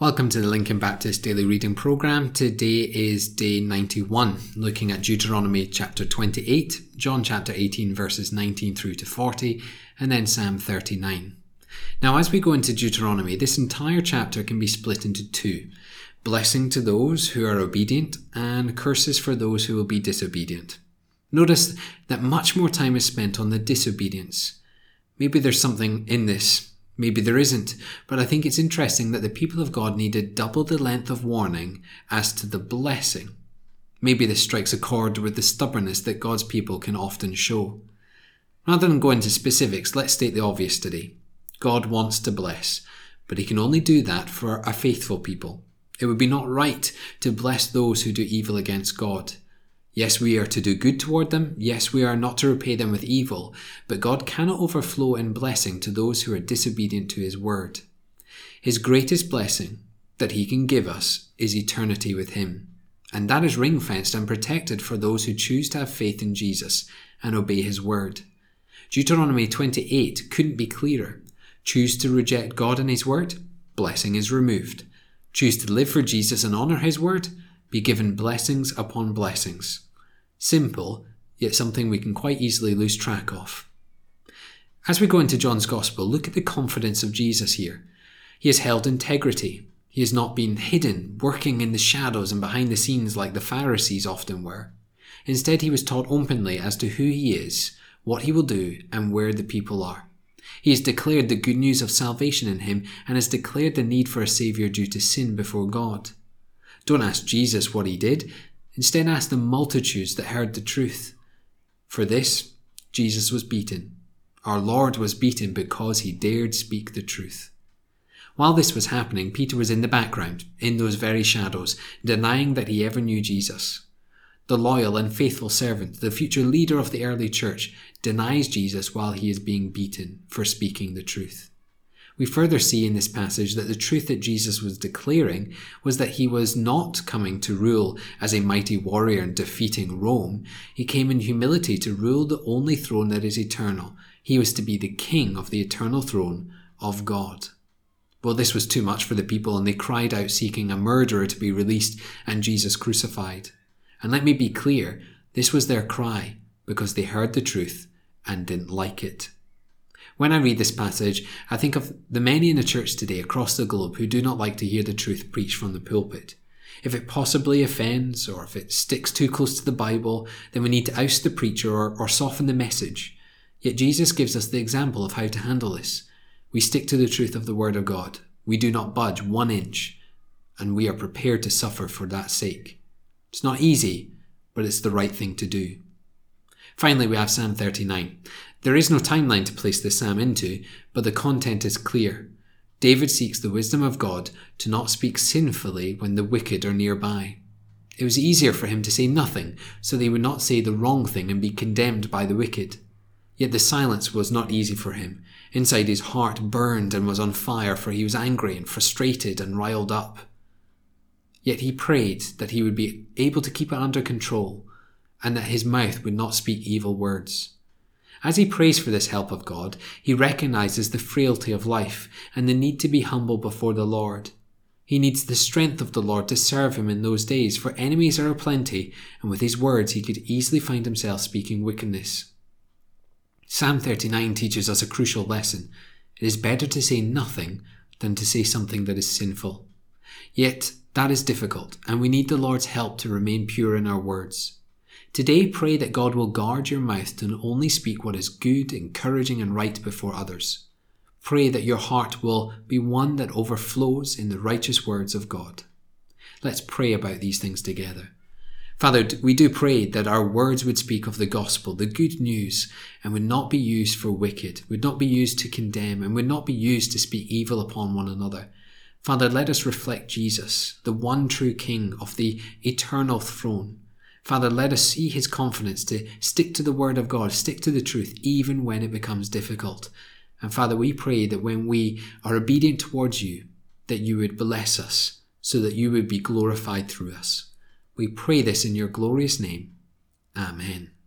Welcome to the Lincoln Baptist Daily Reading Program. Today is day 91, looking at Deuteronomy chapter 28, John chapter 18, verses 19 through to 40, and then Psalm 39. Now, as we go into Deuteronomy, this entire chapter can be split into two blessing to those who are obedient, and curses for those who will be disobedient. Notice that much more time is spent on the disobedience. Maybe there's something in this Maybe there isn't, but I think it's interesting that the people of God needed double the length of warning as to the blessing. Maybe this strikes a chord with the stubbornness that God's people can often show. Rather than go into specifics, let's state the obvious today. God wants to bless, but He can only do that for a faithful people. It would be not right to bless those who do evil against God. Yes, we are to do good toward them. Yes, we are not to repay them with evil. But God cannot overflow in blessing to those who are disobedient to His word. His greatest blessing that He can give us is eternity with Him. And that is ring fenced and protected for those who choose to have faith in Jesus and obey His word. Deuteronomy 28 couldn't be clearer. Choose to reject God and His word, blessing is removed. Choose to live for Jesus and honour His word, be given blessings upon blessings. Simple, yet something we can quite easily lose track of. As we go into John's Gospel, look at the confidence of Jesus here. He has held integrity. He has not been hidden, working in the shadows and behind the scenes like the Pharisees often were. Instead, he was taught openly as to who he is, what he will do, and where the people are. He has declared the good news of salvation in him and has declared the need for a Saviour due to sin before God. Don't ask Jesus what he did, Instead, ask the multitudes that heard the truth. For this, Jesus was beaten. Our Lord was beaten because he dared speak the truth. While this was happening, Peter was in the background, in those very shadows, denying that he ever knew Jesus. The loyal and faithful servant, the future leader of the early church, denies Jesus while he is being beaten for speaking the truth. We further see in this passage that the truth that Jesus was declaring was that he was not coming to rule as a mighty warrior and defeating Rome. He came in humility to rule the only throne that is eternal. He was to be the king of the eternal throne of God. Well, this was too much for the people, and they cried out seeking a murderer to be released and Jesus crucified. And let me be clear this was their cry because they heard the truth and didn't like it. When I read this passage, I think of the many in the church today across the globe who do not like to hear the truth preached from the pulpit. If it possibly offends or if it sticks too close to the Bible, then we need to oust the preacher or, or soften the message. Yet Jesus gives us the example of how to handle this. We stick to the truth of the Word of God. We do not budge one inch, and we are prepared to suffer for that sake. It's not easy, but it's the right thing to do. Finally, we have Psalm 39. There is no timeline to place this psalm into, but the content is clear. David seeks the wisdom of God to not speak sinfully when the wicked are nearby. It was easier for him to say nothing, so they would not say the wrong thing and be condemned by the wicked. Yet the silence was not easy for him. Inside his heart burned and was on fire, for he was angry and frustrated and riled up. Yet he prayed that he would be able to keep it under control, and that his mouth would not speak evil words. As he prays for this help of God, he recognizes the frailty of life and the need to be humble before the Lord. He needs the strength of the Lord to serve him in those days, for enemies are aplenty, and with his words he could easily find himself speaking wickedness. Psalm 39 teaches us a crucial lesson. It is better to say nothing than to say something that is sinful. Yet, that is difficult, and we need the Lord's help to remain pure in our words. Today, pray that God will guard your mouth to only speak what is good, encouraging, and right before others. Pray that your heart will be one that overflows in the righteous words of God. Let's pray about these things together. Father, we do pray that our words would speak of the gospel, the good news, and would not be used for wicked, would not be used to condemn, and would not be used to speak evil upon one another. Father, let us reflect Jesus, the one true King of the eternal throne Father, let us see his confidence to stick to the word of God, stick to the truth, even when it becomes difficult. And Father, we pray that when we are obedient towards you, that you would bless us so that you would be glorified through us. We pray this in your glorious name. Amen.